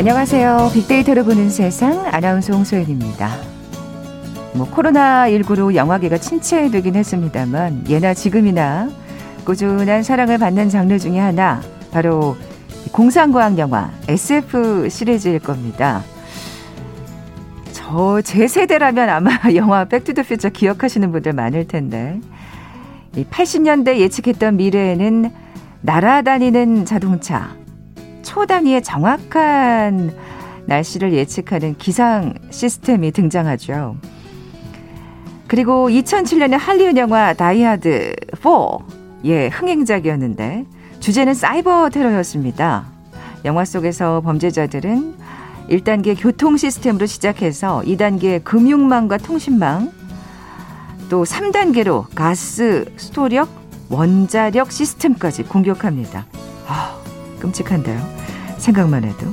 안녕하세요. 빅데이터를 보는 세상 아나운서 홍소연입니다. 뭐 코로나19로 영화계가 침체되긴 했습니다만 예나 지금이나 꾸준한 사랑을 받는 장르 중에 하나 바로 공상과학 영화 SF 시리즈일 겁니다. 저 제 세대라면 아마 영화 백투더퓨처 기억하시는 분들 많을 텐데 80년대 예측했던 미래에는 날아다니는 자동차 초 단위의 정확한 날씨를 예측하는 기상 시스템이 등장하죠. 그리고 2007년에 할리우드 영화 다이하드 4. 예, 흥행작이었는데 주제는 사이버 테러였습니다. 영화 속에서 범죄자들은 1단계 교통 시스템으로 시작해서 2단계 금융망과 통신망, 또 3단계로 가스, 수도력, 원자력 시스템까지 공격합니다. 아, 끔찍한데요. 생각만 해도.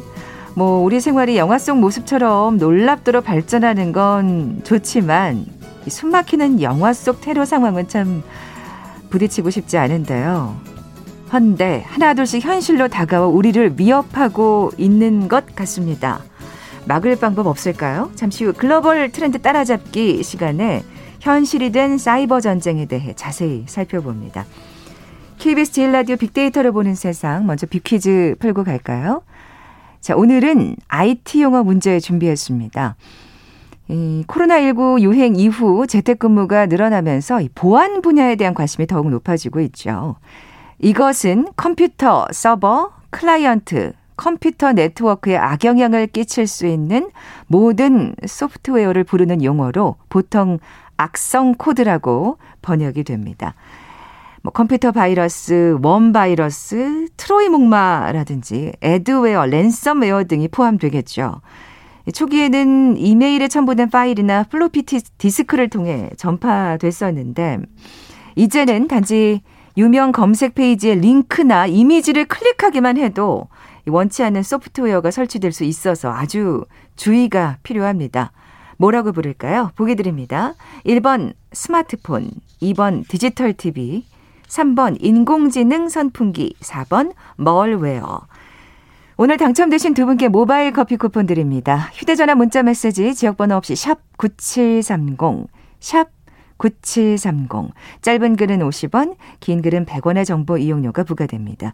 뭐 우리 생활이 영화 속 모습처럼 놀랍도록 발전하는 건 좋지만 숨 막히는 영화 속 테러 상황은 참 부딪히고 싶지 않은데요. 헌데 하나둘씩 현실로 다가와 우리를 위협하고 있는 것 같습니다. 막을 방법 없을까요? 잠시 후 글로벌 트렌드 따라잡기 시간에 현실이 된 사이버 전쟁에 대해 자세히 살펴봅니다. KBS 제일 라디오 빅데이터를 보는 세상 먼저 빅퀴즈 풀고 갈까요? 자, 오늘은 IT 용어 문제 준비했습니다. 이 코로나19 유행 이후 재택근무가 늘어나면서 보안 분야에 대한 관심이 더욱 높아지고 있죠. 이것은 컴퓨터, 서버, 클라이언트, 컴퓨터 네트워크에 악영향을 끼칠 수 있는 모든 소프트웨어를 부르는 용어로 보통 악성 코드라고 번역이 됩니다. 뭐 컴퓨터 바이러스, 웜 바이러스, 트로이 목마라든지 애드웨어, 랜섬웨어 등이 포함되겠죠. 초기에는 이메일에 첨부된 파일이나 플로피 디스크를 통해 전파됐었는데 이제는 단지 유명 검색 페이지의 링크나 이미지를 클릭하기만 해도 원치 않는 소프트웨어가 설치될 수 있어서 아주 주의가 필요합니다. 뭐라고 부를까요? 보기 드립니다. 1번 스마트폰, 2번 디지털 TV, 3번 인공지능 선풍기, 4번 멀웨어. 오늘 당첨되신 두 분께 모바일 커피 쿠폰 드립니다. 휴대전화 문자 메시지 지역번호 없이 샵 9730, 샵 9730. 짧은 글은 50원, 긴 글은 100원의 정보 이용료가 부과됩니다.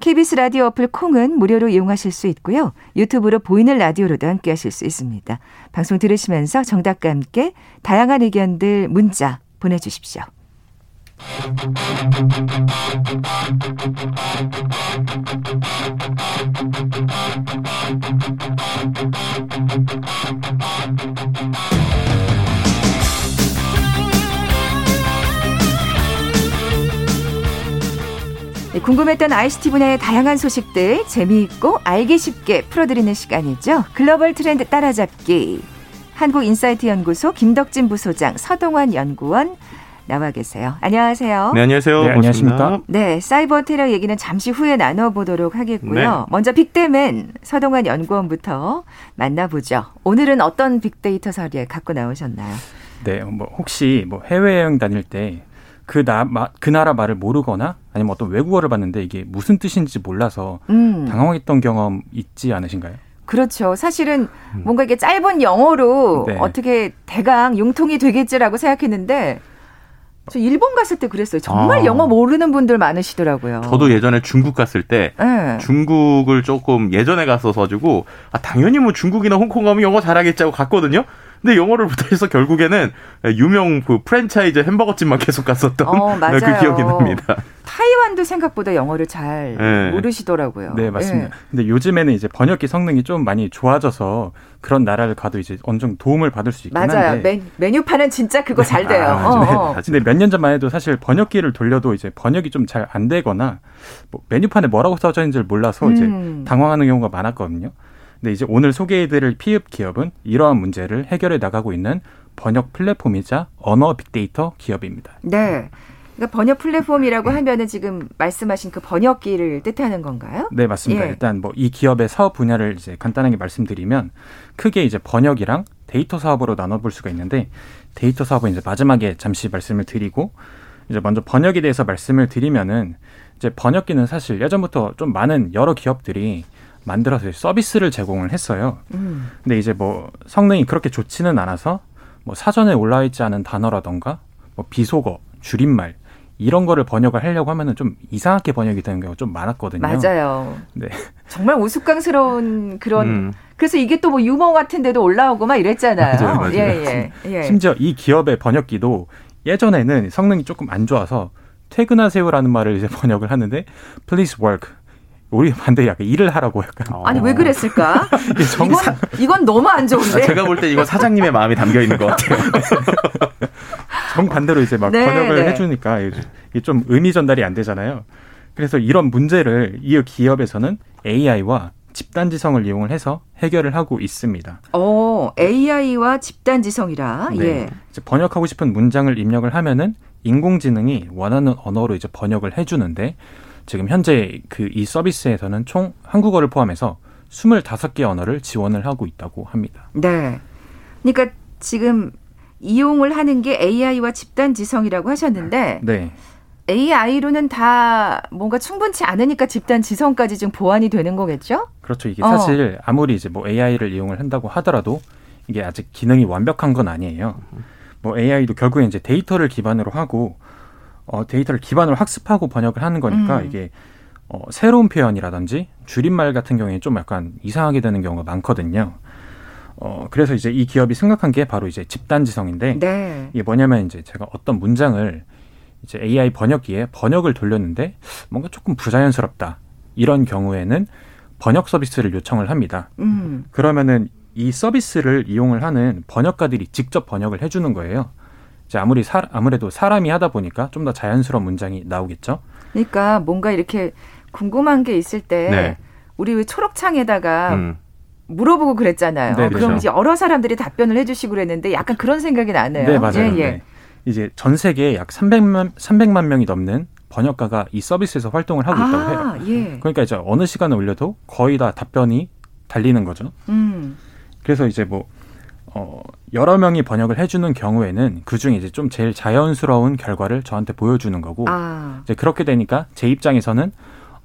KBS 라디오 어플 콩은 무료로 이용하실 수 있고요. 유튜브로 보이는 라디오로도 함께 하실 수 있습니다. 방송 들으시면서 정답과 함께 다양한 의견들 문자 보내주십시오. 네, 궁금했던 ICT 분야의 다양한 소식들 재미있고 알기 쉽게 풀어드리는 시간이죠. 글로벌 트렌드 따라잡기. 한국인사이트 연구소 김덕진 부소장, 서동환 연구원 나와 계세요. 안녕하세요. 네, 안녕하세요. 네, 안녕하십니까? 네, 사이버 테러 얘기는 잠시 후에 나눠보도록 하겠고요. 네. 먼저 빅데맨 서동환 연구원부터 만나보죠. 오늘은 어떤 빅데이터 사례 갖고 나오셨나요? 네, 뭐 혹시 뭐 해외여행 다닐 때 그 나, 그 나라 말을 모르거나 아니면 어떤 외국어를 봤는데 이게 무슨 뜻인지 몰라서 음. 당황했던 경험 있지 않으신가요? 그렇죠. 사실은 음. 뭔가 이게 짧은 영어로 네. 어떻게 대강 융통이 되겠지라고 생각했는데 저 일본 갔을 때 그랬어요. 정말 아. 영어 모르는 분들 많으시더라고요. 저도 예전에 중국 갔을 때 네. 중국을 조금 예전에 갔어서 가지고 아 당연히 뭐 중국이나 홍콩 가면 영어 잘하겠지 하고 갔거든요. 근데 영어를 못해서 결국에는 유명 그 프랜차이즈 햄버거집만 계속 갔었던 어, 그 기억이 납니다. 타이완도 생각보다 영어를 잘 네. 모르시더라고요. 네, 맞습니다. 네. 근데 요즘에는 이제 번역기 성능이 좀 많이 좋아져서 그런 나라를 가도 이제 어느 정도 도움을 받을 수 있긴 맞아요. 한데. 메, 메뉴판은 진짜 그거 잘 돼요. 아, 어, 어. 근데 몇 년 전만 해도 사실 번역기를 돌려도 이제 번역이 좀 잘 안 되거나 뭐 메뉴판에 뭐라고 써져 있는지를 몰라서 음. 이제 당황하는 경우가 많았거든요. 근데 이제 오늘 소개해드릴 피읖 기업은 이러한 문제를 해결해 나가고 있는 번역 플랫폼이자 언어 빅데이터 기업입니다. 네. 그러니까 번역 플랫폼이라고 하면은 지금 말씀하신 그 번역기를 뜻하는 건가요? 네, 맞습니다. 예. 일단 뭐 이 기업의 사업 분야를 이제 간단하게 말씀드리면 크게 이제 번역이랑 데이터 사업으로 나눠볼 수가 있는데 데이터 사업은 이제 마지막에 잠시 말씀을 드리고 이제 먼저 번역에 대해서 말씀을 드리면은 이제 번역기는 사실 예전부터 좀 많은 여러 기업들이 만들어서 서비스를 제공을 했어요. 음. 근데 이제 뭐 성능이 그렇게 좋지는 않아서 뭐 사전에 올라와 있지 않은 단어라던가 뭐 비속어, 줄임말 이런 거를 번역을 하려고 하면은 좀 이상하게 번역이 되는 경우가 좀 많았거든요. 맞아요. 네. 정말 우스꽝스러운 그런 음. 그래서 이게 또 뭐 유머 같은 데도 올라오고 막 이랬잖아요. 맞아요, 맞아요. 예, 예, 예. 심지어 이 기업의 번역기도 예전에는 성능이 조금 안 좋아서 퇴근하세요라는 말을 이제 번역을 하는데 please work 우리 반대 약간 일을 하라고 약간. 아니 왜 그랬을까? 이건 이건 너무 안 좋은데. 아, 제가 볼 때 이건 사장님의 마음이 담겨 있는 것 같아요. 정 반대로 이제 막 네, 번역을 네. 해주니까 이게 좀 의미 전달이 안 되잖아요. 그래서 이런 문제를 이 기업에서는 AI와 집단지성을 이용을 해서 해결을 하고 있습니다. 어, AI와 집단지성이라. 네. 예. 번역하고 싶은 문장을 입력을 하면은 인공지능이 원하는 언어로 이제 번역을 해주는데 지금 현재 그 이 서비스에서는 총 한국어를 포함해서 25개 언어를 지원을 하고 있다고 합니다. 네. 그러니까 지금 이용을 하는 게 AI와 집단 지성이라고 하셨는데 네. AI로는 다 뭔가 충분치 않으니까 집단 지성까지 좀 보완이 되는 거겠죠? 그렇죠. 이게 사실 어. 아무리 이제 뭐 AI를 이용을 한다고 하더라도 이게 아직 기능이 완벽한 건 아니에요. 뭐 AI도 결국에 이제 데이터를 기반으로 하고 어, 데이터를 기반으로 학습하고 번역을 하는 거니까 음. 이게 어, 새로운 표현이라든지 줄임말 같은 경우에 좀 약간 이상하게 되는 경우가 많거든요. 어, 그래서 이제 이 기업이 생각한 게 바로 이제 집단지성인데 네. 이게 뭐냐면 이제 제가 어떤 문장을 이제 AI 번역기에 번역을 돌렸는데 뭔가 조금 부자연스럽다. 이런 경우에는 번역 서비스를 요청을 합니다. 음. 그러면은 이 서비스를 이용을 하는 번역가들이 직접 번역을 해주는 거예요. 이제 아무리 사, 아무래도 사람이 하다 보니까 좀 더 자연스러운 문장이 나오겠죠. 그러니까 뭔가 이렇게 궁금한 게 있을 때 네. 우리 왜 초록창에다가 음. 물어보고 그랬잖아요. 네, 그럼 그렇죠. 이제 여러 사람들이 답변을 해주시고 그랬는데 약간 그런 생각이 나네요. 네, 맞아요. 예, 예. 네. 이제 전 세계에 약 300만 300만 명이 넘는 번역가가 이 서비스에서 활동을 하고 있다고 아, 해요. 예. 그러니까 이제 어느 시간에 올려도 거의 다 답변이 달리는 거죠. 음. 그래서 이제 뭐 어, 여러 명이 번역을 해주는 경우에는 그 중에 이제 좀 제일 자연스러운 결과를 저한테 보여주는 거고 아. 이제 그렇게 되니까 제 입장에서는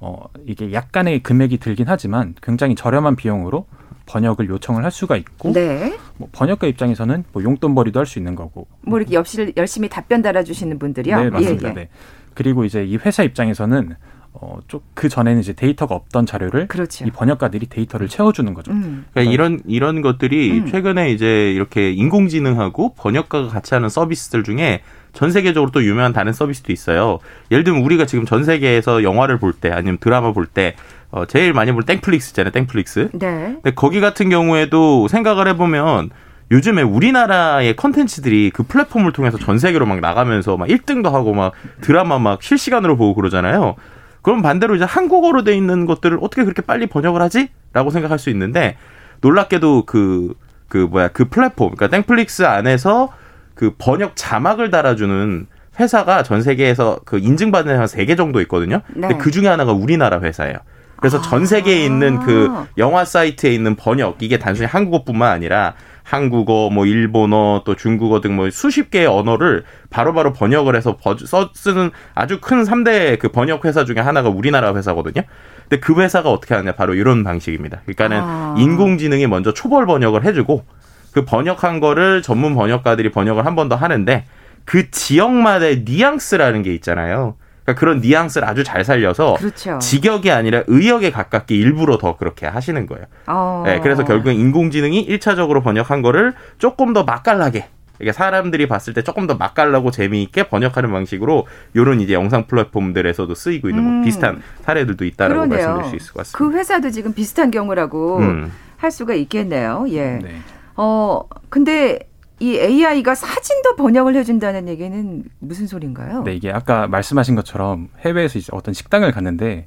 어, 이게 약간의 금액이 들긴 하지만 굉장히 저렴한 비용으로 번역을 요청을 할 수가 있고 네. 뭐 번역가 입장에서는 뭐 용돈벌이도 할 수 있는 거고 뭐 이렇게 열심히, 열심히 답변 달아주시는 분들이요. 네 맞습니다. 예, 예. 네. 그리고 이제 이 회사 입장에서는 어, 쪽그 전에는 이제 데이터가 없던 자료를 그렇죠. 이 번역가들이 데이터를 채워주는 거죠. 음. 그러니까 이런 이런 것들이 음. 최근에 이제 이렇게 인공지능하고 번역가가 같이 하는 서비스들 중에 전 세계적으로 또 유명한 다른 서비스도 있어요. 예를 들면 우리가 지금 전 세계에서 영화를 볼 때 아니면 드라마 볼때 어, 제일 많이 볼 땡플릭스 있잖아요. 땡플릭스. 네. 근데 거기 같은 경우에도 생각을 해보면 요즘에 우리나라의 컨텐츠들이 그 플랫폼을 통해서 전 세계로 막 나가면서 막 1등도 하고 막 드라마 막 실시간으로 보고 그러잖아요. 그럼 반대로 이제 한국어로 돼 있는 것들을 어떻게 그렇게 빨리 번역을 하지? 라고 생각할 수 있는데 놀랍게도 그, 그 뭐야, 그 플랫폼, 그러니까 땡플릭스 안에서 그 번역 자막을 달아주는 회사가 전 세계에서 그 인증받는 회사 세 개 정도 있거든요. 네. 근데 그 중에 하나가 우리나라 회사예요. 그래서 전 세계에 있는 그 아. 영화 사이트에 있는 번역 이게 단순히 한국어뿐만 아니라 한국어, 뭐 일본어, 또 중국어 등 뭐 수십 개의 언어를 바로바로 바로 번역을 해서 써 쓰는 아주 큰 3대 그 번역 회사 중에 하나가 우리나라 회사거든요. 근데 그 회사가 어떻게 하냐 바로 이런 방식입니다. 그러니까는 아. 인공지능이 먼저 초벌 번역을 해 주고 그 번역한 거를 전문 번역가들이 번역을 한 번 더 하는데 그 지역마다의 뉘앙스라는 게 있잖아요. 그러니까 그런 뉘앙스를 아주 잘 살려서 그렇죠. 직역이 아니라 의역에 가깝게 일부러 더 그렇게 하시는 거예요. 어. 네, 그래서 결국엔 인공지능이 1차적으로 번역한 거를 조금 더 맛깔나게 이게 사람들이 봤을 때 조금 더 맛깔나고 재미있게 번역하는 방식으로 이런 이제 영상 플랫폼들에서도 쓰이고 있는 뭐 음. 뭐 비슷한 사례들도 있다라고 그러네요. 말씀드릴 수 있을 것 같습니다. 그 회사도 지금 비슷한 경우라고 음. 할 수가 있겠네요. 예. 네. 어 근데 이 AI가 사진도 번역을 해준다는 얘기는 무슨 소린가요? 네, 이게 아까 말씀하신 것처럼 해외에서 이제 어떤 식당을 갔는데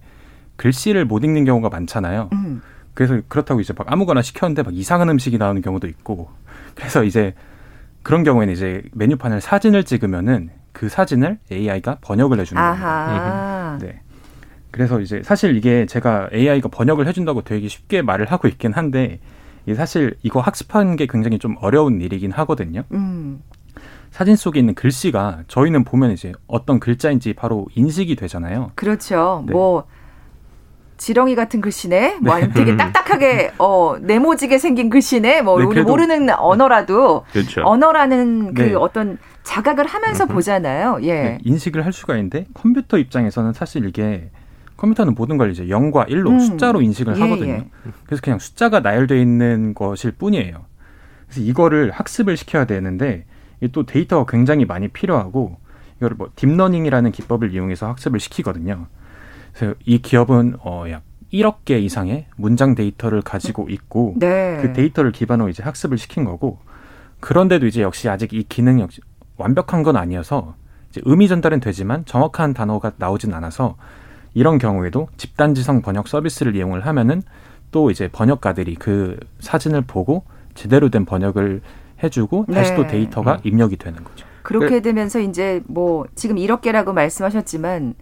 글씨를 못 읽는 경우가 많잖아요. 음. 그래서 그렇다고 이제 막 아무거나 시켰는데 막 이상한 음식이 나오는 경우도 있고 그래서 이제 그런 경우에는 이제 메뉴판을 사진을 찍으면은 그 사진을 AI가 번역을 해주는 거예요. 네. 그래서 이제 사실 이게 제가 AI가 번역을 해준다고 되게 쉽게 말을 하고 있긴 한데 사실 이거 학습하는 게 굉장히 좀 어려운 일이긴 하거든요. 음. 사진 속에 있는 글씨가 저희는 보면 이제 어떤 글자인지 바로 인식이 되잖아요. 그렇죠. 네. 뭐 지렁이 같은 글씨네. 뭐 아니면 되게 음. 딱딱하게 어 네모지게 생긴 글씨네. 뭐 네, 우리 모르는 언어라도 그렇죠. 언어라는 그 네. 어떤 자각을 하면서 보잖아요. 예. 네, 인식을 할 수가 있는데 컴퓨터 입장에서는 사실 이게 컴퓨터는 모든 걸 이제 0과 1로 음. 숫자로 인식을 예, 하거든요. 예. 그래서 그냥 숫자가 나열되어 있는 것일 뿐이에요. 그래서 이거를 학습을 시켜야 되는데 또 데이터가 굉장히 많이 필요하고 이걸 뭐 딥러닝이라는 기법을 이용해서 학습을 시키거든요. 그래서 이 기업은 어 약 1억 개 이상의 문장 데이터를 가지고 있고 네. 그 데이터를 기반으로 이제 학습을 시킨 거고 그런데도 이제 역시 아직 이 기능 역시 완벽한 건 아니어서 이제 의미 전달은 되지만 정확한 단어가 나오진 않아서 이런 경우에도 집단지성 번역 서비스를 이용을 하면은 또 이제 번역가들이 그 사진을 보고 제대로 된 번역을 해주고 다시 네. 또 데이터가 입력이 되는 거죠. 그렇게 그 되면서 이제 뭐 지금 1억 개라고 말씀하셨지만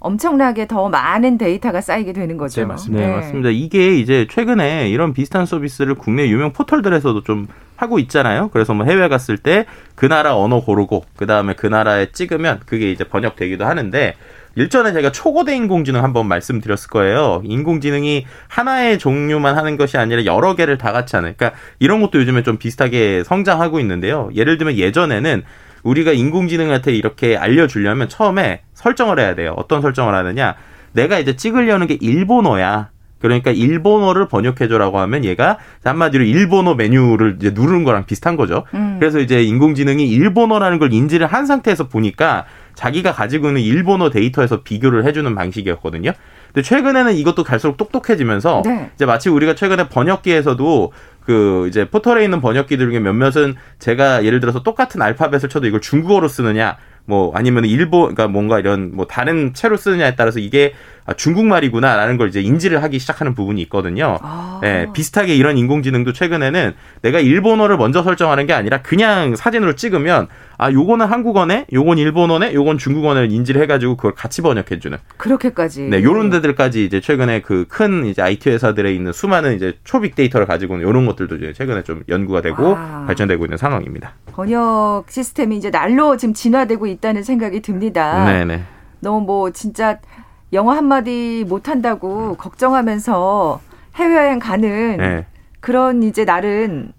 엄청나게 더 많은 데이터가 쌓이게 되는 거죠. 네, 맞습니다. 네. 맞습니다. 이게 이제 최근에 이런 비슷한 서비스를 국내 유명 포털들에서도 좀 하고 있잖아요. 그래서 뭐 해외 갔을 때 그 나라 언어 고르고 그 다음에 그 나라에 찍으면 그게 이제 번역되기도 하는데 일전에 제가 초고대 인공지능 한번 말씀드렸을 거예요. 인공지능이 하나의 종류만 하는 것이 아니라 여러 개를 다 같이 하는. 그러니까 이런 것도 요즘에 좀 비슷하게 성장하고 있는데요. 예를 들면 예전에는 우리가 인공지능한테 이렇게 알려주려면 처음에 설정을 해야 돼요. 어떤 설정을 하느냐. 내가 이제 찍으려는 게 일본어야. 그러니까 일본어를 번역해줘라고 하면 얘가 한마디로 일본어 메뉴를 이제 누르는 거랑 비슷한 거죠. 음. 그래서 이제 인공지능이 일본어라는 걸 인지를 한 상태에서 보니까 자기가 가지고 있는 일본어 데이터에서 비교를 해주는 방식이었거든요. 근데 최근에는 이것도 갈수록 똑똑해지면서 네. 이제 마치 우리가 최근에 번역기에서도 그 이제 포털에 있는 번역기들 중에 몇몇은 제가 예를 들어서 똑같은 알파벳을 쳐도 이걸 중국어로 쓰느냐 뭐 아니면 일본 그러니까 뭔가 이런 뭐 다른 채로 쓰느냐에 따라서 이게 아, 중국말이구나라는 걸 이제 인지를 하기 시작하는 부분이 있거든요. 아. 예, 비슷하게 이런 인공지능도 최근에는 내가 일본어를 먼저 설정하는 게 아니라 그냥 사진으로 찍으면 아 요거는 한국어네, 요건 일본어네, 요건 중국어네 인지를 해가지고 그걸 같이 번역해주는. 그렇게까지. 네, 요런 데들까지 이제 최근에 그 큰 이제 IT 회사들에 있는 수많은 이제 초빅 데이터를 가지고는 요런 것들도 이제 최근에 좀 연구가 되고 아. 발전되고 있는 상황입니다. 번역 시스템이 이제 날로 지금 진화되고 있다는 생각이 듭니다. 네네. 너무 뭐 진짜 영어 한마디 못한다고 걱정하면서 해외여행 가는 네. 그런 이제 날은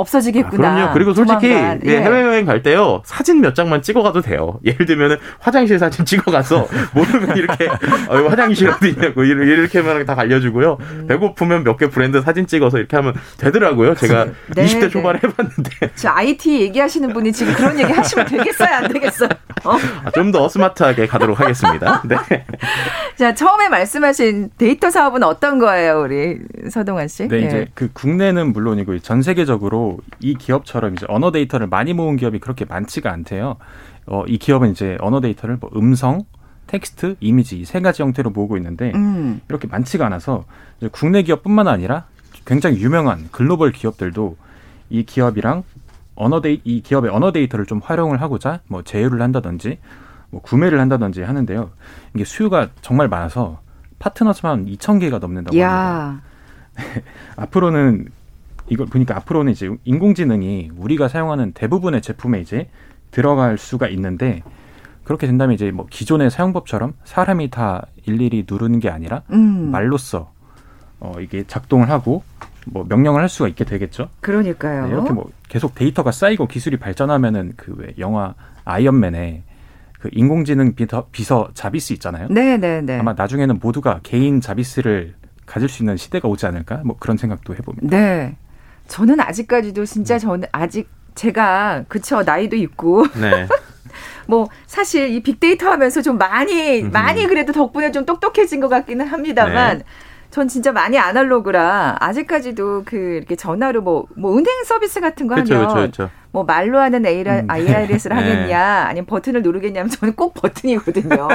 없어지겠구나. 아, 그럼요. 그리고 솔직히 예. 해외여행 갈 때요 사진 몇 장만 찍어가도 돼요. 예를 들면은 화장실 사진 찍어가서 모르면 이렇게 어, 화장실 어디 있냐고 이렇게만 다 알려주고요. 음. 배고프면 몇 개 브랜드 사진 찍어서 이렇게 하면 되더라고요. 제가 네, 20대 네. 초반에 해봤는데. 저 IT 얘기하시는 분이 지금 그런 얘기 하시면 되겠어요, 안 되겠어요? 어? 아, 좀더 스마트하게 가도록 하겠습니다. 네. 자 처음에 말씀하신 데이터 사업은 어떤 거예요, 우리 서동환 씨? 네, 예. 이제 그 국내는 물론이고 전 세계적으로 이 기업처럼 이제 언어 데이터를 많이 모은 기업이 그렇게 많지가 않대요. 어, 이 기업은 이제 언어 데이터를 뭐 음성, 텍스트, 이미지 이 세 가지 형태로 모으고 있는데 음. 이렇게 많지가 않아서 국내 기업뿐만 아니라 굉장히 유명한 글로벌 기업들도 이 기업이랑 언어 데이 이 기업의 언어 데이터를 좀 활용을 하고자 뭐 제휴를 한다든지 뭐 구매를 한다든지 하는데요. 이게 수요가 정말 많아서 파트너 수만 2천 개가 넘는다고 합니다. 앞으로는 이걸 보니까 앞으로는 이제 인공지능이 우리가 사용하는 대부분의 제품에 이제 들어갈 수가 있는데 그렇게 된다면 이제 뭐 기존의 사용법처럼 사람이 다 일일이 누르는 게 아니라 음. 말로써 어 이게 작동을 하고 뭐 명령을 할 수가 있게 되겠죠. 그러니까요. 네, 이렇게 뭐 계속 데이터가 쌓이고 기술이 발전하면은 그 왜 영화 아이언맨에 그 인공지능 비서, 비서 자비스 있잖아요. 네, 네, 네. 아마 나중에는 모두가 개인 자비스를 가질 수 있는 시대가 오지 않을까? 뭐 그런 생각도 해봅니다. 네. 저는 아직까지도 진짜 음. 저는 아직 제가 그쵸 나이도 있고 네. 뭐 사실 이 빅데이터 하면서 좀 많이 음. 많이 그래도 덕분에 좀 똑똑해진 것 같기는 합니다만 네. 전 진짜 많이 아날로그라 아직까지도 그 이렇게 전화로 뭐뭐 뭐 은행 서비스 같은 거 그쵸, 하면 그쵸, 그쵸. 뭐 말로 하는 AR, IRS를 음. 하겠냐 아니면 버튼을 누르겠냐면 저는 꼭 버튼이거든요.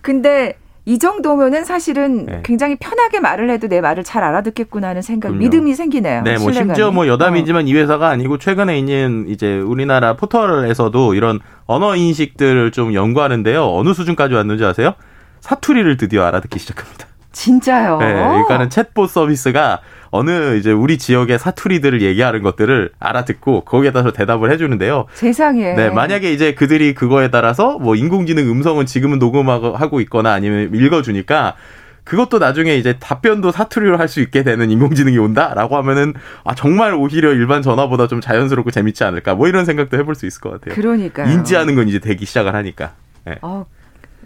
근데 이 정도면은 사실은 네. 굉장히 편하게 말을 해도 내 말을 잘 알아듣겠구나 하는 생각, 그럼요. 믿음이 생기네요. 네, 뭐 신뢰감이. 심지어 뭐 여담이지만 어. 이 회사가 아니고 최근에 있는 이제 우리나라 포털에서도 이런 언어 인식들을 좀 연구하는데요. 어느 수준까지 왔는지 아세요? 사투리를 드디어 알아듣기 시작합니다. 진짜요? 네, 그러니까는 챗봇 서비스가 어느 이제 우리 지역의 사투리들을 얘기하는 것들을 알아듣고 거기에 따라서 대답을 해주는데요. 세상에. 네, 만약에 이제 그들이 그거에 따라서 뭐 인공지능 음성은 지금은 녹음하고 있거나 아니면 읽어주니까 그것도 나중에 이제 답변도 사투리로 할 수 있게 되는 인공지능이 온다라고 하면은 아 정말 오히려 일반 전화보다 좀 자연스럽고 재밌지 않을까 뭐 이런 생각도 해볼 수 있을 것 같아요. 그러니까 인지하는 건 이제 되기 시작을 하니까. 네. 어,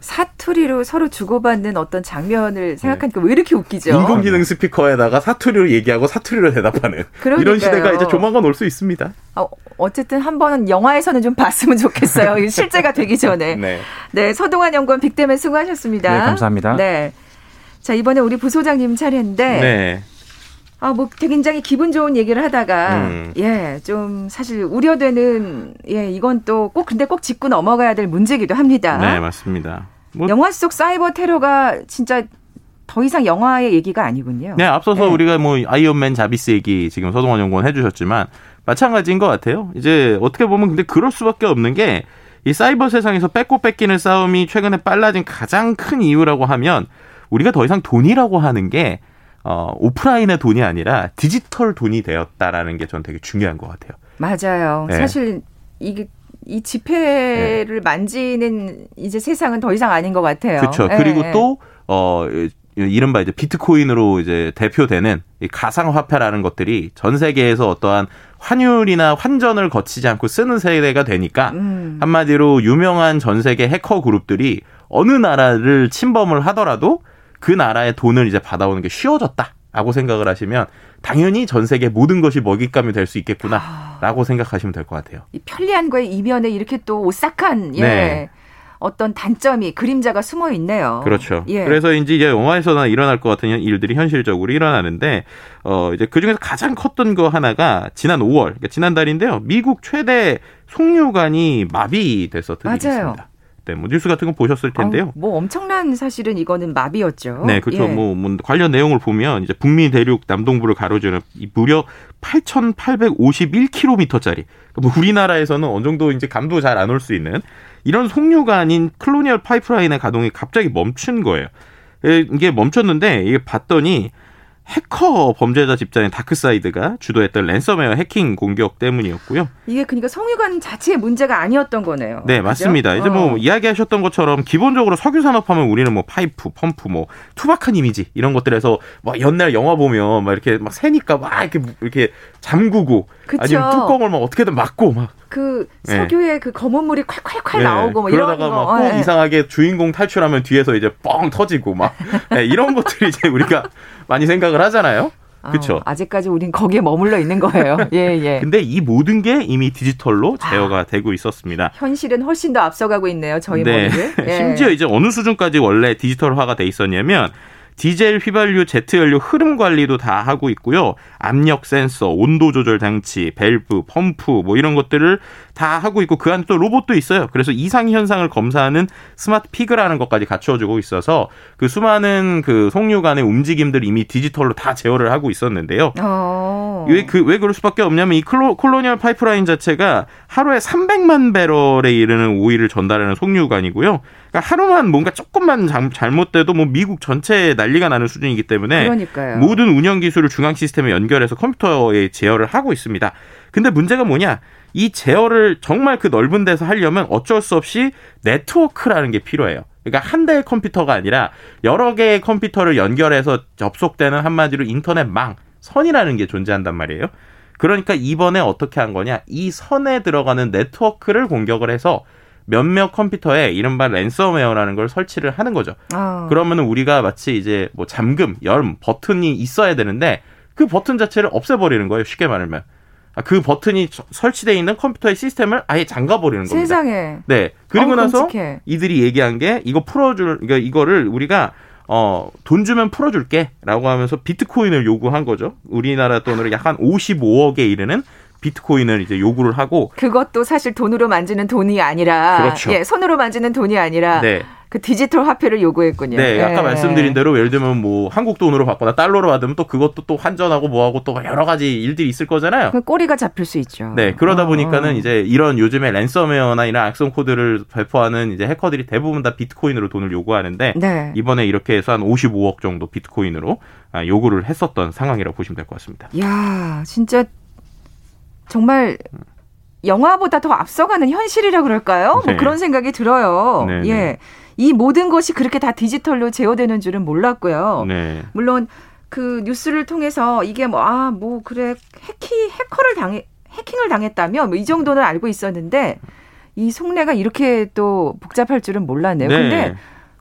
사투리로 서로 주고받는 어떤 장면을 생각하니까 네. 왜 이렇게 웃기죠? 인공지능 스피커에다가 사투리로 얘기하고 사투리로 대답하는 그러니까요. 이런 시대가 이제 조만간 올 수 있습니다. 어, 어쨌든 한 번은 영화에서는 좀 봤으면 좋겠어요. 실제가 되기 전에. 네. 네, 서동환 연구원 빅데맨 수고하셨습니다. 네, 감사합니다. 네. 자, 이번에 우리 부소장님 차례인데. 네. 아, 뭐 굉장히 기분 좋은 얘기를 하다가 음. 예, 좀 사실 우려되는 예, 이건 또 꼭 근데 꼭 짚고 넘어가야 될 문제기도 합니다. 네, 맞습니다. 뭐. 영화 속 사이버 테러가 진짜 더 이상 영화의 얘기가 아니군요. 네, 앞서서 네. 우리가 뭐 아이언맨 자비스 얘기 지금 서동원 연구원 해주셨지만 마찬가지인 것 같아요. 이제 어떻게 보면 근데 그럴 수밖에 없는 게 이 사이버 세상에서 뺏고 뺏기는 싸움이 최근에 빨라진 가장 큰 이유라고 하면 우리가 더 이상 돈이라고 하는 게 어, 오프라인의 돈이 아니라 디지털 돈이 되었다라는 게 저는 되게 중요한 것 같아요. 맞아요. 네. 사실 이게 이 지폐를 네. 만지는 이제 세상은 더 이상 아닌 것 같아요. 그렇죠. 그리고 네. 또 어, 이른바 이제 비트코인으로 이제 대표되는 이 가상 화폐라는 것들이 전 세계에서 어떠한 환율이나 환전을 거치지 않고 쓰는 세대가 되니까 음. 한마디로 유명한 전 세계 해커 그룹들이 어느 나라를 침범을 하더라도 그 나라의 돈을 이제 받아오는 게 쉬워졌다라고 생각을 하시면 당연히 전 세계 모든 것이 먹잇감이 될 수 있겠구나라고 아. 생각하시면 될 것 같아요. 이 편리한과의 이면에 이렇게 또 오싹한 예. 네. 어떤 단점이 그림자가 숨어 있네요. 그렇죠. 예. 그래서 이제 영화에서나 일어날 것 같은 일들이 현실적으로 일어나는데 어 이제 그 중에서 가장 컸던 거 하나가 지난 5월, 그러니까 지난 달인데요. 미국 최대 송유관이 마비됐었던 일이 있습니다. 때, 뭐 뉴스 같은 거 보셨을 텐데요. 어, 뭐 엄청난 사실은 이거는 마비였죠. 네, 그렇죠. 예. 뭐, 뭐, 관련 내용을 보면 이제 북미 대륙 남동부를 가로지르는 무려 8,851km짜리. 뭐 우리나라에서는 어느 정도 이제 감도 잘 안 올 수 있는 이런 송유관인 콜로니얼 파이프라인의 가동이 갑자기 멈춘 거예요. 예, 이게 멈췄는데 이게 봤더니 해커 범죄자 집단인 다크사이드가 주도했던 랜섬웨어 해킹 공격 때문이었고요. 이게 그러니까 송유관 자체의 문제가 아니었던 거네요. 네, 그죠? 맞습니다. 이제 뭐 어. 이야기하셨던 것처럼 기본적으로 석유 산업 하면 우리는 뭐 파이프, 펌프, 뭐 투박한 이미지 이런 것들에서 막 옛날 영화 보면 막 이렇게 막 새니까 막 이렇게 이렇게 잠그고 그쵸. 아니면 뚜껑을 막 어떻게든 막고 막. 그 네. 석유의 네. 그 검은 물이 콸콸콸 네. 나오고 뭐 그러다가 막꼭 네. 이상하게 주인공 탈출하면 뒤에서 이제 뻥 터지고 막 네, 이런 것들이 이제 우리가 많이 생각을 하잖아요. 그렇죠. 어, 아직까지 우린 거기에 머물러 있는 거예요. 예, 예. 근데 이 모든 게 이미 디지털로 제어가 아, 되고 있었습니다. 현실은 훨씬 더 앞서가고 있네요. 저희 네. 머리를. 예. 심지어 이제 어느 수준까지 원래 디지털화가 돼 있었냐면 디젤 휘발유 제트 연료 흐름 관리도 다 하고 있고요. 압력 센서, 온도 조절 장치, 밸브, 펌프 뭐 이런 것들을 다 하고 있고 그 안에 또 로봇도 있어요. 그래서 이상 현상을 검사하는 smart pig라는 것까지 갖춰주고 있어서 그 수많은 그 송유관의 움직임들 이미 디지털로 다 제어를 하고 있었는데요. 어. 왜 그 왜 그럴 수밖에 없냐면 이 클로, 콜로니얼 파이프라인 자체가 하루에 300만 배럴에 이르는 오일을 전달하는 송유관이고요. 그러니까 하루만 뭔가 조금만 잘못돼도 뭐 미국 전체에 난리가 나는 수준이기 때문에 그러니까요. 모든 운영 기술을 중앙 시스템에 연결해서 컴퓨터에 제어를 하고 있습니다. 근데 문제가 뭐냐? 이 제어를 정말 그 넓은 데서 하려면 어쩔 수 없이 네트워크라는 게 필요해요. 그러니까 한 대의 컴퓨터가 아니라 여러 개의 컴퓨터를 연결해서 접속되는 한마디로 인터넷망 선이라는 게 존재한단 말이에요. 그러니까 이번에 어떻게 한 거냐? 이 선에 들어가는 네트워크를 공격을 해서 몇몇 컴퓨터에 이른바 랜섬웨어라는 걸 설치를 하는 거죠. 어. 그러면 우리가 마치 이제 뭐 잠금, 열 버튼이 있어야 되는데 그 버튼 자체를 없애버리는 거예요. 쉽게 말하면. 아, 그 버튼이 설치되어 있는 컴퓨터의 시스템을 아예 잠가버리는 겁니다. 세상에. 네. 그리고 어, 나서 이들이 얘기한 게 이거 풀어줄, 그러니까 이거를 우리가 어, 돈 주면 풀어줄게. 라고 하면서 비트코인을 요구한 거죠. 우리나라 돈으로 약 한 55억에 이르는 비트코인을 이제 요구를 하고 그것도 사실 돈으로 만지는 돈이 아니라 그렇죠. 예, 손으로 만지는 돈이 아니라 네. 그 디지털 화폐를 요구했군요. 네, 아까 예. 말씀드린 대로 예를 들면 뭐 한국 돈으로 받거나 달러로 받으면 또 그것도 또 환전하고 뭐하고 또 여러 가지 일들이 있을 거잖아요. 그 꼬리가 잡힐 수 있죠. 네, 그러다 어. 보니까는 이제 이런 요즘에 랜섬웨어나 이런 악성 코드를 배포하는 이제 해커들이 대부분 다 비트코인으로 돈을 요구하는데 네. 이번에 이렇게 해서 한 55억 정도 비트코인으로 아, 요구를 했었던 상황이라고 보시면 될 것 같습니다. 야, 진짜 정말 영화보다 더 앞서가는 현실이라 그럴까요? 뭐 네. 뭐 그런 생각이 들어요. 네네. 네. 예. 이 모든 것이 그렇게 다 디지털로 제어되는 줄은 몰랐고요. 네. 물론 그 뉴스를 통해서 이게 뭐 아뭐 아, 뭐 그래 해키 해커를 당해 해킹을 당했다며 뭐 이 정도는 알고 있었는데 이 속내가 이렇게 또 복잡할 줄은 몰랐네요. 네. 근데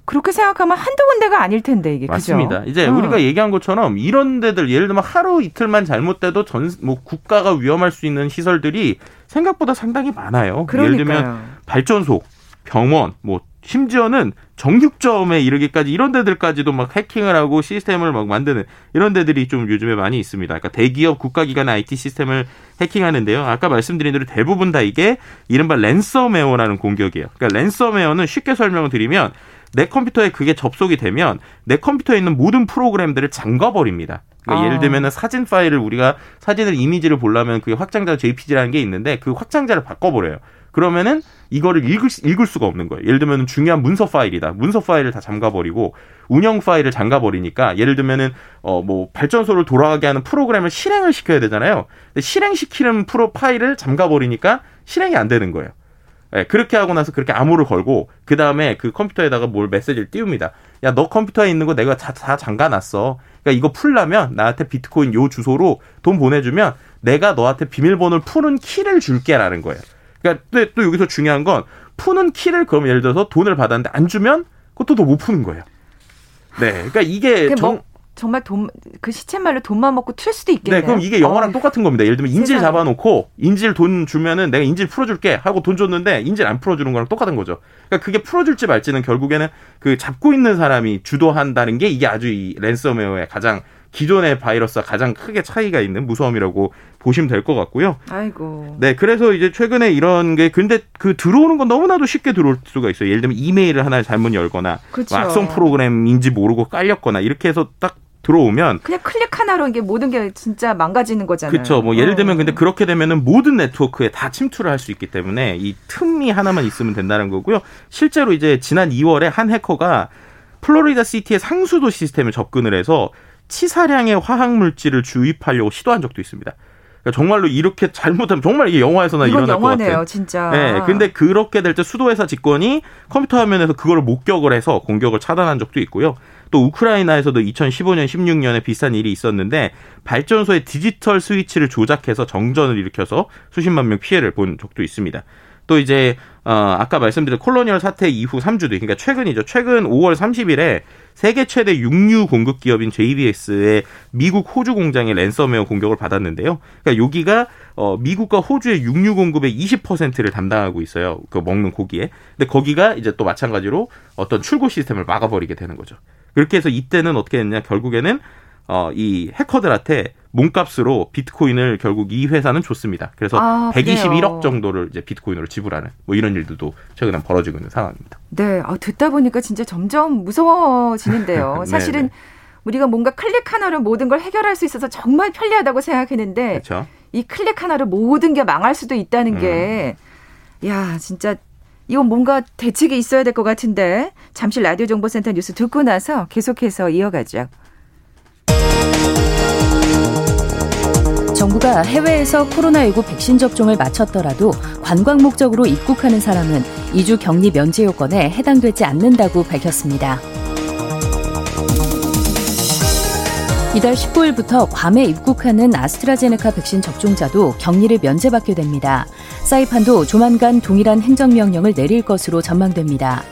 그렇게 생각하면 한두 군데가 아닐 텐데 이게 맞습니다. 그죠? 이제 어. 우리가 얘기한 것처럼 이런 데들 예를 들면 하루 이틀만 잘못돼도 전 뭐 국가가 위험할 수 있는 시설들이 생각보다 상당히 많아요. 그러니까요. 예를 들면 발전소, 병원, 뭐 심지어는 정육점에 이르기까지 이런 데들까지도 막 해킹을 하고 시스템을 막 만드는 이런 데들이 좀 요즘에 많이 있습니다. 그러니까 대기업 국가기관 IT 시스템을 해킹하는데요. 아까 말씀드린 대로 대부분 다 이게 이른바 랜섬웨어라는 공격이에요. 그러니까 랜섬웨어는 쉽게 설명을 드리면 내 컴퓨터에 그게 접속이 되면 내 컴퓨터에 있는 모든 프로그램들을 잠가버립니다. 그러니까 아. 예를 들면 사진 파일을 우리가 사진을 이미지를 보려면 그게 확장자 JPG라는 게 있는데 그 확장자를 바꿔버려요. 그러면은 이거를 읽을, 읽을 수가 없는 거예요. 예를 들면 중요한 문서 파일이다. 문서 파일을 다 잠가버리고 운영 파일을 잠가버리니까 예를 들면은 어 뭐 발전소를 돌아가게 하는 프로그램을 실행을 시켜야 되잖아요. 실행시키는 프로 파일을 잠가버리니까 실행이 안 되는 거예요. 네, 그렇게 하고 나서 그렇게 암호를 걸고 그 다음에 그 컴퓨터에다가 뭘 메시지를 띄웁니다. 야 너 컴퓨터에 있는 거 내가 다, 다 잠가놨어. 그러니까 이거 풀려면 나한테 비트코인 요 주소로 돈 보내주면 내가 너한테 비밀번호를 푸는 키를 줄게라는 거예요. 그러니까 또, 또 여기서 중요한 건 푸는 키를 그럼 예를 들어서 돈을 받았는데 안 주면 그것도 더 못 푸는 거예요. 네. 그러니까 이게 정, 뭐 정말 돈, 그 시쳇말로 돈만 먹고 튈 수도 있겠네요. 네, 그럼 이게 영화랑 어. 똑같은 겁니다. 예를 들면 인질 세상에. 잡아놓고 인질 돈 주면은 내가 인질 풀어줄게 하고 돈 줬는데 인질 안 풀어주는 거랑 똑같은 거죠. 그러니까 그게 풀어줄지 말지는 결국에는 그 잡고 있는 사람이 주도한다는 게 이게 아주 이 랜섬웨어의 가장 기존의 바이러스와 가장 크게 차이가 있는 무서움이라고 보시면 될 것 같고요. 아이고. 네, 그래서 이제 최근에 이런 게 근데 그 들어오는 건 너무나도 쉽게 들어올 수가 있어요. 예를 들면 이메일을 하나 잘못 열거나 그렇죠. 악성 프로그램인지 모르고 깔렸거나 이렇게 해서 딱 들어오면 그냥 클릭 하나로 이게 모든 게 진짜 망가지는 거잖아요. 그렇죠. 뭐 예를 들면 어. 근데 그렇게 되면은 모든 네트워크에 다 침투를 할 수 있기 때문에 이 틈이 하나만 있으면 된다는 거고요. 실제로 이제 지난 2월에 한 해커가 플로리다 시티의 상수도 시스템을 접근을 해서 치사량의 화학 물질을 주입하려고 시도한 적도 있습니다. 그러니까 정말로 이렇게 잘못하면 정말 이게 영화에서나 일어날 영화네요, 것 같아요. 진짜. 네, 근데 그렇게 될 때 수도 회사 직권이 컴퓨터 화면에서 그걸 목격을 해서 공격을 차단한 적도 있고요. 또 우크라이나에서도 2015년, 16년에 비슷한 일이 있었는데 발전소의 디지털 스위치를 조작해서 정전을 일으켜서 수십만 명 피해를 본 적도 있습니다. 또 이제 어 아까 말씀드린 콜로니얼 사태 이후 3주 뒤 그러니까 최근이죠. 최근 5월 30일에 세계 최대 육류 공급 기업인 JBS의 미국 호주 공장에 랜섬웨어 공격을 받았는데요. 그러니까 여기가 어 미국과 호주의 육류 공급의 20%를 담당하고 있어요. 그 먹는 고기에. 근데 거기가 이제 또 마찬가지로 어떤 출고 시스템을 막아버리게 되는 거죠. 그렇게 해서 이때는 어떻게 했냐 결국에는 어, 이 해커들한테 몸값으로 비트코인을 결국 이 회사는 줬습니다. 그래서 아, 121억 정도를 이제 비트코인으로 지불하는 뭐 이런 일들도 최근에 벌어지고 있는 상황입니다. 네, 아, 듣다 보니까 진짜 점점 무서워지는데요. 사실은 네, 네. 우리가 뭔가 클릭 하나로 모든 걸 해결할 수 있어서 정말 편리하다고 생각했는데 그렇죠. 이 클릭 하나로 모든 게 망할 수도 있다는 음. 게 야, 진짜 이건 뭔가 대책이 있어야 될 것 같은데 잠시 라디오 정보센터 뉴스 듣고 나서 계속해서 이어가죠. 정부가 해외에서 코로나19 백신 접종을 마쳤더라도 관광 목적으로 입국하는 사람은 2주 격리 면제 요건에 해당되지 않는다고 밝혔습니다. 이달 19일부터 괌에 입국하는 아스트라제네카 백신 접종자도 격리를 면제받게 됩니다. 사이판도 조만간 동일한 행정명령을 내릴 것으로 전망됩니다.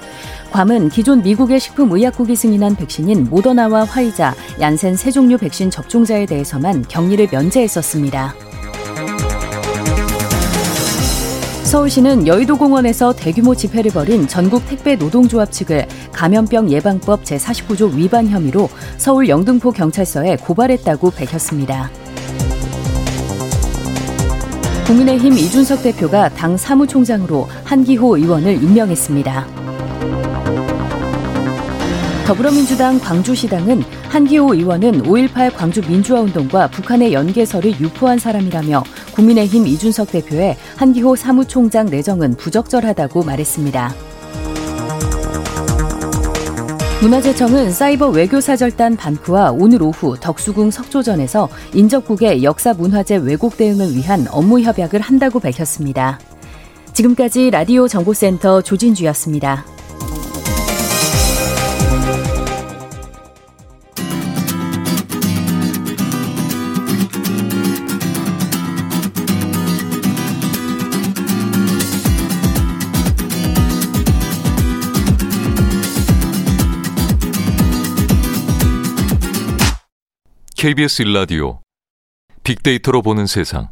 괌은 기존 미국의 식품의약국이 승인한 백신인 모더나와 화이자, 얀센 세 종류 백신 접종자에 대해서만 격리를 면제했었습니다. 서울시는 여의도공원에서 대규모 집회를 벌인 전국 택배 노동조합 측을 감염병 예방법 제49조 위반 혐의로 서울 영등포 경찰서에 고발했다고 밝혔습니다. 국민의힘 이준석 대표가 당 사무총장으로 한기호 의원을 임명했습니다. 더불어민주당 광주시당은 한기호 의원은 5.18 광주 민주화운동과 북한의 연계설을 유포한 사람이라며 국민의힘 이준석 대표의 한기호 사무총장 내정은 부적절하다고 말했습니다. 문화재청은 사이버 외교사절단 반크와 오늘 오후 덕수궁 석조전에서 인접국의 역사문화재 왜곡 대응을 위한 업무 협약을 한다고 밝혔습니다. 지금까지 라디오 정보센터 조진주였습니다. KBS 일라디오 빅데이터로 보는 세상.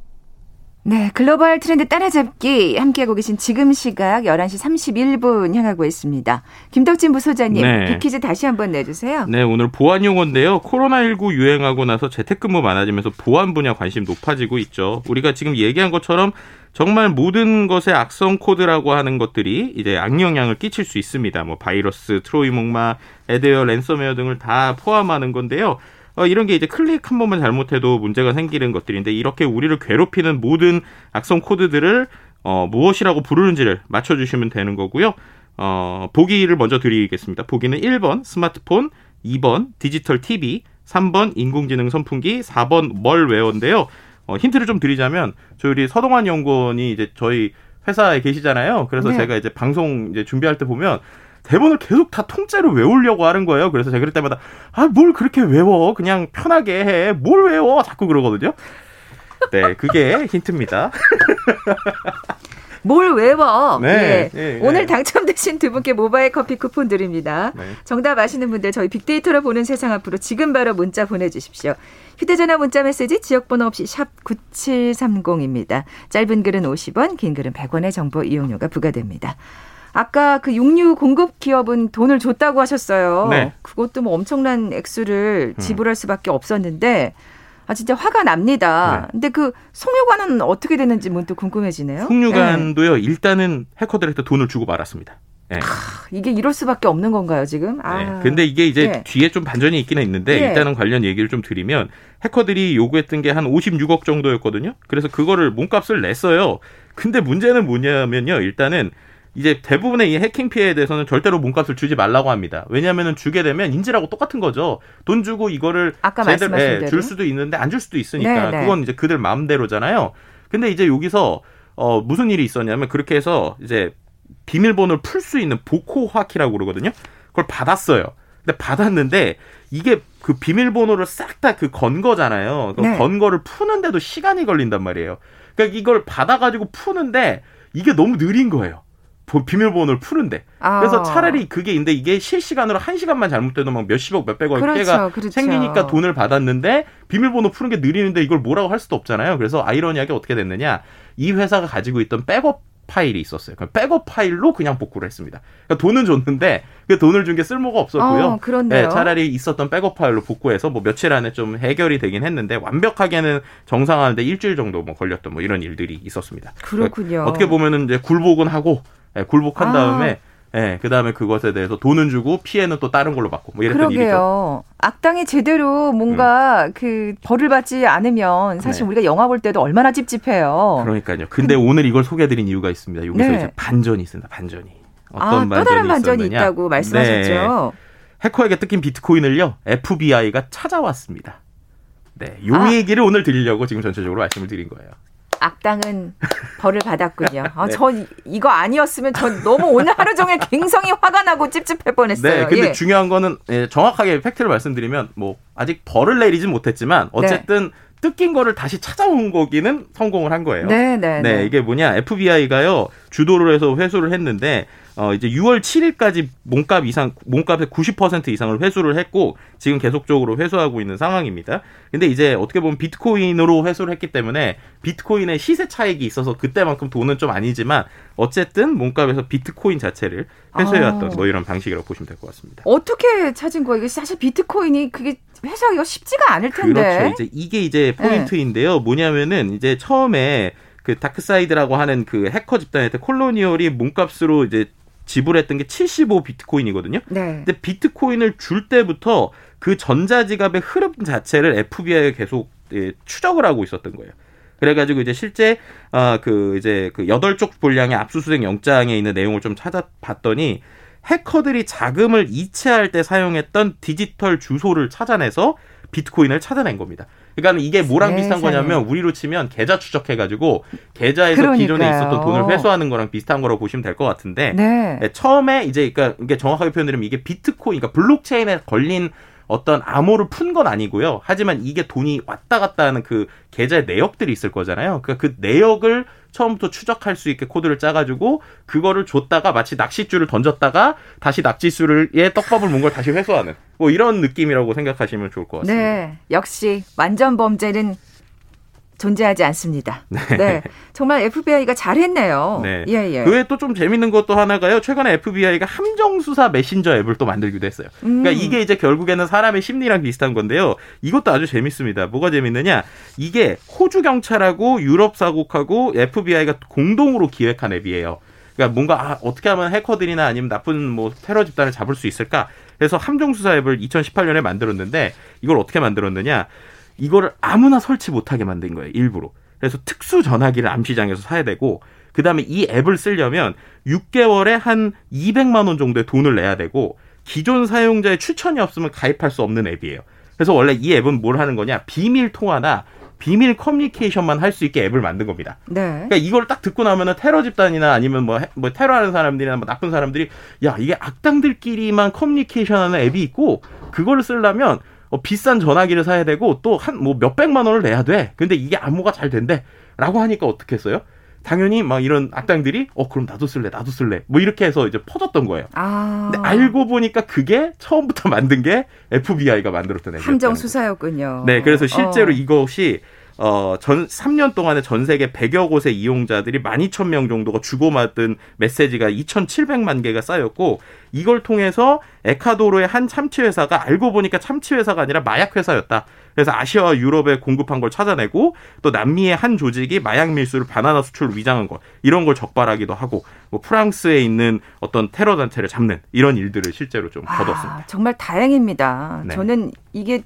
네, 글로벌 트렌드 따라잡기 함께하고 계신 지금 시각 11시 31분 향하고 있습니다. 김덕진 부소장님, 네. 빅퀴즈 다시 한번 내주세요. 네, 오늘 보안 용어인데요. 코로나19 유행하고 나서 재택근무 많아지면서 보안 분야 관심 높아지고 있죠. 우리가 지금 얘기한 것처럼 정말 모든 것의 악성 코드라고 하는 것들이 이제 악영향을 끼칠 수 있습니다. 뭐 바이러스, 트로이 목마, 에드웨어, 랜섬웨어 등을 다 포함하는 건데요. 어, 이런 게 이제 클릭 한 번만 잘못해도 문제가 생기는 것들인데 이렇게 우리를 괴롭히는 모든 악성 코드들을 어, 무엇이라고 부르는지를 맞춰주시면 되는 거고요. 어, 보기를 먼저 드리겠습니다. 보기는 1번 스마트폰, 2번 디지털 TV, 3번 인공지능 선풍기, 4번 멀웨어인데요. 어, 힌트를 좀 드리자면 저희 서동환 연구원이 이제 저희 회사에 계시잖아요. 그래서 네. 제가 이제 방송 이제 준비할 때 보면 대본을 계속 다 통째로 외우려고 하는 거예요. 그래서 제가 그럴 때마다 아 뭘 그렇게 외워 그냥 편하게 해 뭘 외워 자꾸 그러거든요. 네, 그게 힌트입니다. 뭘 외워. 네, 예. 예, 예. 오늘 당첨되신 두 분께 모바일 커피 쿠폰 드립니다. 네. 정답 아시는 분들 저희 빅데이터로 보는 세상 앞으로 지금 바로 문자 보내주십시오. 휴대전화 문자 메시지 지역번호 없이 샵 9730입니다. 짧은 글은 50원, 긴 글은 100원의 정보 이용료가 부과됩니다. 아까 그 육류 공급 기업은 돈을 줬다고 하셨어요. 네. 그것도 뭐 엄청난 액수를 음. 지불할 수밖에 없었는데 아 진짜 화가 납니다. 네. 근데 그 송유관은 어떻게 되는지 문득 궁금해지네요. 송유관도요. 네. 일단은 해커들한테 돈을 주고 말았습니다. 네. 아, 이게 이럴 수밖에 없는 건가요, 지금? 아. 네. 근데 이게 이제 네. 뒤에 좀 반전이 있기는 있는데 네. 일단은 관련 얘기를 좀 드리면 해커들이 요구했던 게 한 56억 정도였거든요. 그래서 그거를 몸값을 냈어요. 근데 문제는 뭐냐면요. 일단은 이제 대부분의 이 해킹 피해에 대해서는 절대로 몸값을 주지 말라고 합니다. 왜냐하면 주게 되면 인질하고 똑같은 거죠. 돈 주고 이거를 제대로 네, 줄 수도 있는데 안 줄 수도 있으니까 네, 네. 그건 이제 그들 마음대로잖아요. 근데 이제 여기서 어 무슨 일이 있었냐면 그렇게 해서 이제 비밀번호를 풀 수 있는 보코화키라고 그러거든요. 그걸 받았어요. 근데 받았는데 이게 그 비밀번호를 싹 다 그 건 거잖아요. 네. 건 거를 푸는데도 시간이 걸린단 말이에요. 그러니까 이걸 받아가지고 푸는데 이게 너무 느린 거예요. 비밀번호를 푸는데. 아. 그래서 차라리 그게 있는데 이게 실시간으로 한 시간만 잘못돼도 막 몇십억, 몇백억 그렇죠, 피해가 그렇죠. 생기니까 돈을 받았는데 비밀번호 푸는 게 느리는데 이걸 뭐라고 할 수도 없잖아요. 그래서 아이러니하게 어떻게 됐느냐. 이 회사가 가지고 있던 백업 파일이 있었어요. 그 백업 파일로 그냥 복구를 했습니다. 그러니까 돈은 줬는데 그 돈을 준 게 쓸모가 없었고요. 어, 그런데요. 네, 차라리 있었던 백업 파일로 복구해서 뭐 며칠 안에 좀 해결이 되긴 했는데 완벽하게는 정상화하는데 일주일 정도 뭐 걸렸던 뭐 이런 일들이 있었습니다. 그렇군요. 그러니까 어떻게 보면은 이제 굴복은 하고 예, 굴복한 아. 다음에 예, 그 다음에 그것에 대해서 돈은 주고 피해는 또 다른 걸로 받고 뭐 이랬던 그러게요. 일이죠. 악당이 제대로 뭔가 음. 그 벌을 받지 않으면 사실 네. 우리가 영화 볼 때도 얼마나 찝찝해요. 그러니까요. 근데 그, 오늘 이걸 소개해드린 이유가 있습니다. 여기서 네. 이제 반전이 있습니다. 반전이. 어떤 아, 반전이 또 다른 반전이 있었느냐. 있다고 말씀하셨죠. 네. 해커에게 뜯긴 비트코인을요, FBI가 찾아왔습니다. 네, 요 아. 얘기를 오늘 드리려고 지금 전체적으로 말씀을 드린 거예요. 악당은 벌을 받았군요. 아, 네. 저 이거 아니었으면 전 너무 오늘 하루 종일 굉장히 화가 나고 찝찝할 뻔했어요. 네, 근데 예. 중요한 거는 예, 정확하게 팩트를 말씀드리면 뭐 아직 벌을 내리진 못했지만 어쨌든 네. 뜯긴 거를 다시 찾아온 거기는 성공을 한 거예요. 네, 네, 네. 네 이게 뭐냐 FBI가요 주도를 해서 회수를 했는데 어 이제 6월 7일까지 몸값 이상 몸값의 90% 이상을 회수를 했고 지금 계속적으로 회수하고 있는 상황입니다. 근데 이제 어떻게 보면 비트코인으로 회수를 했기 때문에 비트코인의 시세 차익이 있어서 그때만큼 돈은 좀 아니지만 어쨌든 몸값에서 비트코인 자체를 회수해왔던 아. 뭐 이런 방식이라고 보시면 될 것 같습니다. 어떻게 찾은 거예요? 사실 비트코인이 그게 회수하기가 쉽지가 않을 텐데. 그렇죠. 이제 이게 이제 포인트인데요. 네. 뭐냐면은 이제 처음에 그 다크사이드라고 하는 그 해커 집단한테 콜로니얼이 몸값으로 이제 지불했던 게 75 비트코인이거든요. 네. 근데 비트코인을 줄 때부터 그 전자지갑의 흐름 자체를 FBI가 계속 예, 추적을 하고 있었던 거예요. 그래가지고 이제 실제 아그 이제 그 여덟 쪽 분량의 압수수색 영장에 있는 내용을 좀 찾아봤더니 해커들이 자금을 이체할 때 사용했던 디지털 주소를 찾아내서 비트코인을 찾아낸 겁니다. 그러니까 이게 뭐랑 세상에. 비슷한 거냐면 우리로 치면 계좌 추적해가지고 계좌에서 그러니까요. 기존에 있었던 돈을 회수하는 거랑 비슷한 거라고 보시면 될 것 같은데 네. 네. 처음에 이제 그러니까 이게 정확하게 표현드리면 이게 비트코인, 그러니까 블록체인에 걸린 어떤 암호를 푼 건 아니고요. 하지만 이게 돈이 왔다 갔다 하는 그 계좌의 내역들이 있을 거잖아요. 그러니까 그 내역을 처음부터 추적할 수 있게 코드를 짜가지고 그거를 줬다가 마치 낚싯줄을 던졌다가 다시 낚싯줄에 떡밥을 문 걸 다시 회수하는 뭐 이런 느낌이라고 생각하시면 좋을 것 같습니다. 네, 역시 완전 범죄는 존재하지 않습니다. 네. 네. 정말 FBI가 잘했네요. 네. 예, 예. 그 외에 또좀 재밌는 것도 하나가요. 최근에 FBI가 함정수사 메신저 앱을 또 만들기도 했어요. 그러니까 음. 이게 이제 결국에는 사람의 심리랑 비슷한 건데요. 이것도 아주 재밌습니다. 뭐가 재밌느냐? 이게 호주 경찰하고 유럽 사국하고 FBI가 공동으로 기획한 앱이에요. 그러니까 뭔가 아, 어떻게 하면 해커들이나 아니면 나쁜 뭐 테러 집단을 잡을 수 있을까? 그래서 함정 수사 앱을 2018년에 만들었는데 이걸 어떻게 만들었느냐? 이거를 아무나 설치 못하게 만든 거예요. 일부러. 그래서 특수 전화기를 암시장에서 사야 되고 그다음에 이 앱을 쓰려면 6개월에 한 200만 원 정도의 돈을 내야 되고 기존 사용자의 추천이 없으면 가입할 수 없는 앱이에요. 그래서 원래 이 앱은 뭘 하는 거냐? 비밀 통화나 비밀 커뮤니케이션만 할 수 있게 앱을 만든 겁니다. 네. 그러니까 이걸 딱 듣고 나면은 테러 집단이나 아니면 뭐, 뭐 테러하는 사람들이나 뭐 나쁜 사람들이 야 이게 악당들끼리만 커뮤니케이션하는 앱이 있고 그거를 쓰려면 어, 비싼 전화기를 사야 되고 또 한 뭐 몇백만 원을 내야 돼. 근데 이게 안무가 잘 된대. 라고 하니까 어떻게 했어요? 당연히 막 이런 악당들이 어 그럼 나도 쓸래 나도 쓸래 뭐 이렇게 해서 이제 퍼졌던 거예요. 아. 근데 알고 보니까 그게 처음부터 만든 게 FBI가 만들었던 앱이었요 함정 수사였군요. 네, 그래서 실제로 어. 이것이 어, 전 3년 동안에 전 세계 100여 곳의 이용자들이 12,000명 정도가 주고받은 메시지가 2,700만 개가 쌓였고 이걸 통해서 에카도르의 한 참치 회사가 알고 보니까 참치 회사가 아니라 마약 회사였다. 그래서 아시아와 유럽에 공급한 걸 찾아내고 또 남미의 한 조직이 마약 밀수를 바나나 수출로 위장한 것 이런 걸 적발하기도 하고 뭐 프랑스에 있는 어떤 테러 단체를 잡는 이런 일들을 실제로 좀 아, 거뒀습니다. 정말 다행입니다. 네. 저는 이게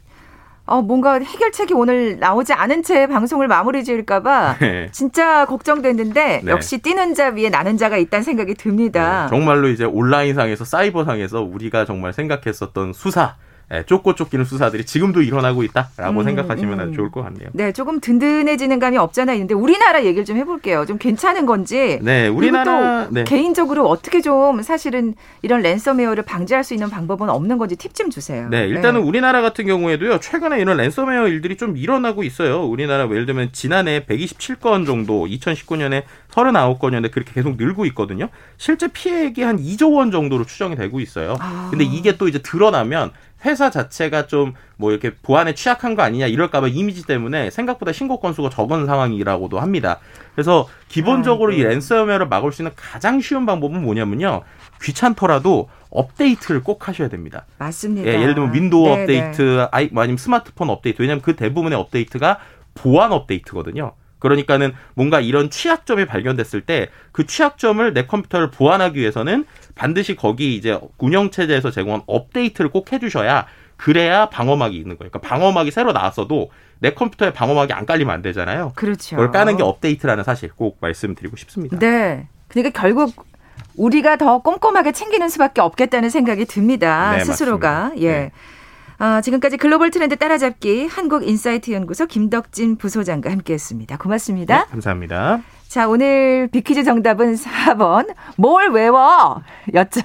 어, 뭔가 해결책이 오늘 나오지 않은 채 방송을 마무리 지을까봐 네. 진짜 걱정됐는데 네. 역시 뛰는 자 위에 나는 자가 있다는 생각이 듭니다. 네, 정말로 이제 온라인상에서 사이버상에서 우리가 정말 생각했었던 수사 예, 쫓고 쫓기는 수사들이 지금도 일어나고 있다라고 음, 생각하시면 음. 좋을 것 같네요. 네, 조금 든든해지는 감이 없잖아 있는데 우리나라 얘기를 좀 해볼게요. 좀 괜찮은 건지. 네, 우리나라 네. 개인적으로 어떻게 좀 사실은 이런 랜섬웨어를 방지할 수 있는 방법은 없는 건지 팁 좀 주세요. 네, 일단은 네. 우리나라 같은 경우에도요 최근에 이런 랜섬웨어 일들이 좀 일어나고 있어요. 우리나라 예를 들면 지난해 127건 정도, 2019년에 39건이었는데 그렇게 계속 늘고 있거든요. 실제 피해액이 한 2조 원 정도로 추정이 되고 있어요. 아. 근데 이게 또 이제 드러나면 회사 자체가 좀 뭐 이렇게 보안에 취약한 거 아니냐 이럴까봐 이미지 때문에 생각보다 신고 건수가 적은 상황이라고도 합니다. 그래서 기본적으로 아, 네. 이 랜섬웨어를 막을 수 있는 가장 쉬운 방법은 뭐냐면요. 귀찮더라도 업데이트를 꼭 하셔야 됩니다. 맞습니다. 예, 예를 들면 윈도우 네네. 업데이트, 아이, 뭐 아니면 스마트폰 업데이트. 왜냐하면 그 대부분의 업데이트가 보안 업데이트거든요. 그러니까는 뭔가 이런 취약점이 발견됐을 때 그 취약점을 내 컴퓨터를 보완하기 위해서는 반드시 거기 이제 운영 체제에서 제공한 업데이트를 꼭 해주셔야 그래야 방어막이 있는 거예요. 그러니까 방어막이 새로 나왔어도 내 컴퓨터에 방어막이 안 깔리면 안 되잖아요. 그렇죠. 그걸 까는 게 업데이트라는 사실 꼭 말씀드리고 싶습니다. 네. 그러니까 결국 우리가 더 꼼꼼하게 챙기는 수밖에 없겠다는 생각이 듭니다. 네, 스스로가. 맞습니다. 예. 네. 아, 지금까지 글로벌 트렌드 따라잡기 한국인사이트 연구소 김덕진 부소장과 함께했습니다. 고맙습니다. 네, 감사합니다. 자, 오늘 비퀴즈 정답은 4번. 뭘 외워? 였죠.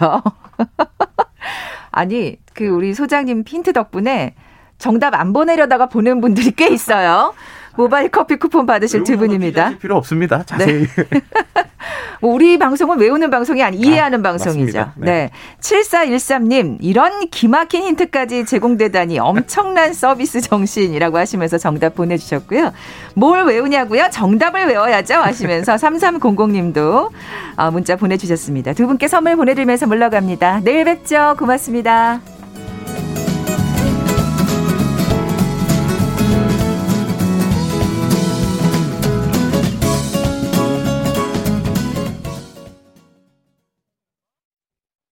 아니, 그 우리 소장님 핀트 덕분에 정답 안 보내려다가 보는 분들이 꽤 있어요. 모바일 커피 쿠폰 받으실 두 분입니다. 필요 없습니다. 자세히. 네. 뭐 우리 방송은 외우는 방송이 아니 이해하는 아, 방송이죠. 네. 네. 7413님, 이런 기막힌 힌트까지 제공되다니 엄청난 서비스 정신이라고 하시면서 정답 보내주셨고요. 뭘 외우냐고요? 정답을 외워야죠. 하시면서 3300님도 어, 문자 보내주셨습니다. 두 분께 선물 보내드리면서 물러갑니다. 내일 뵙죠. 고맙습니다.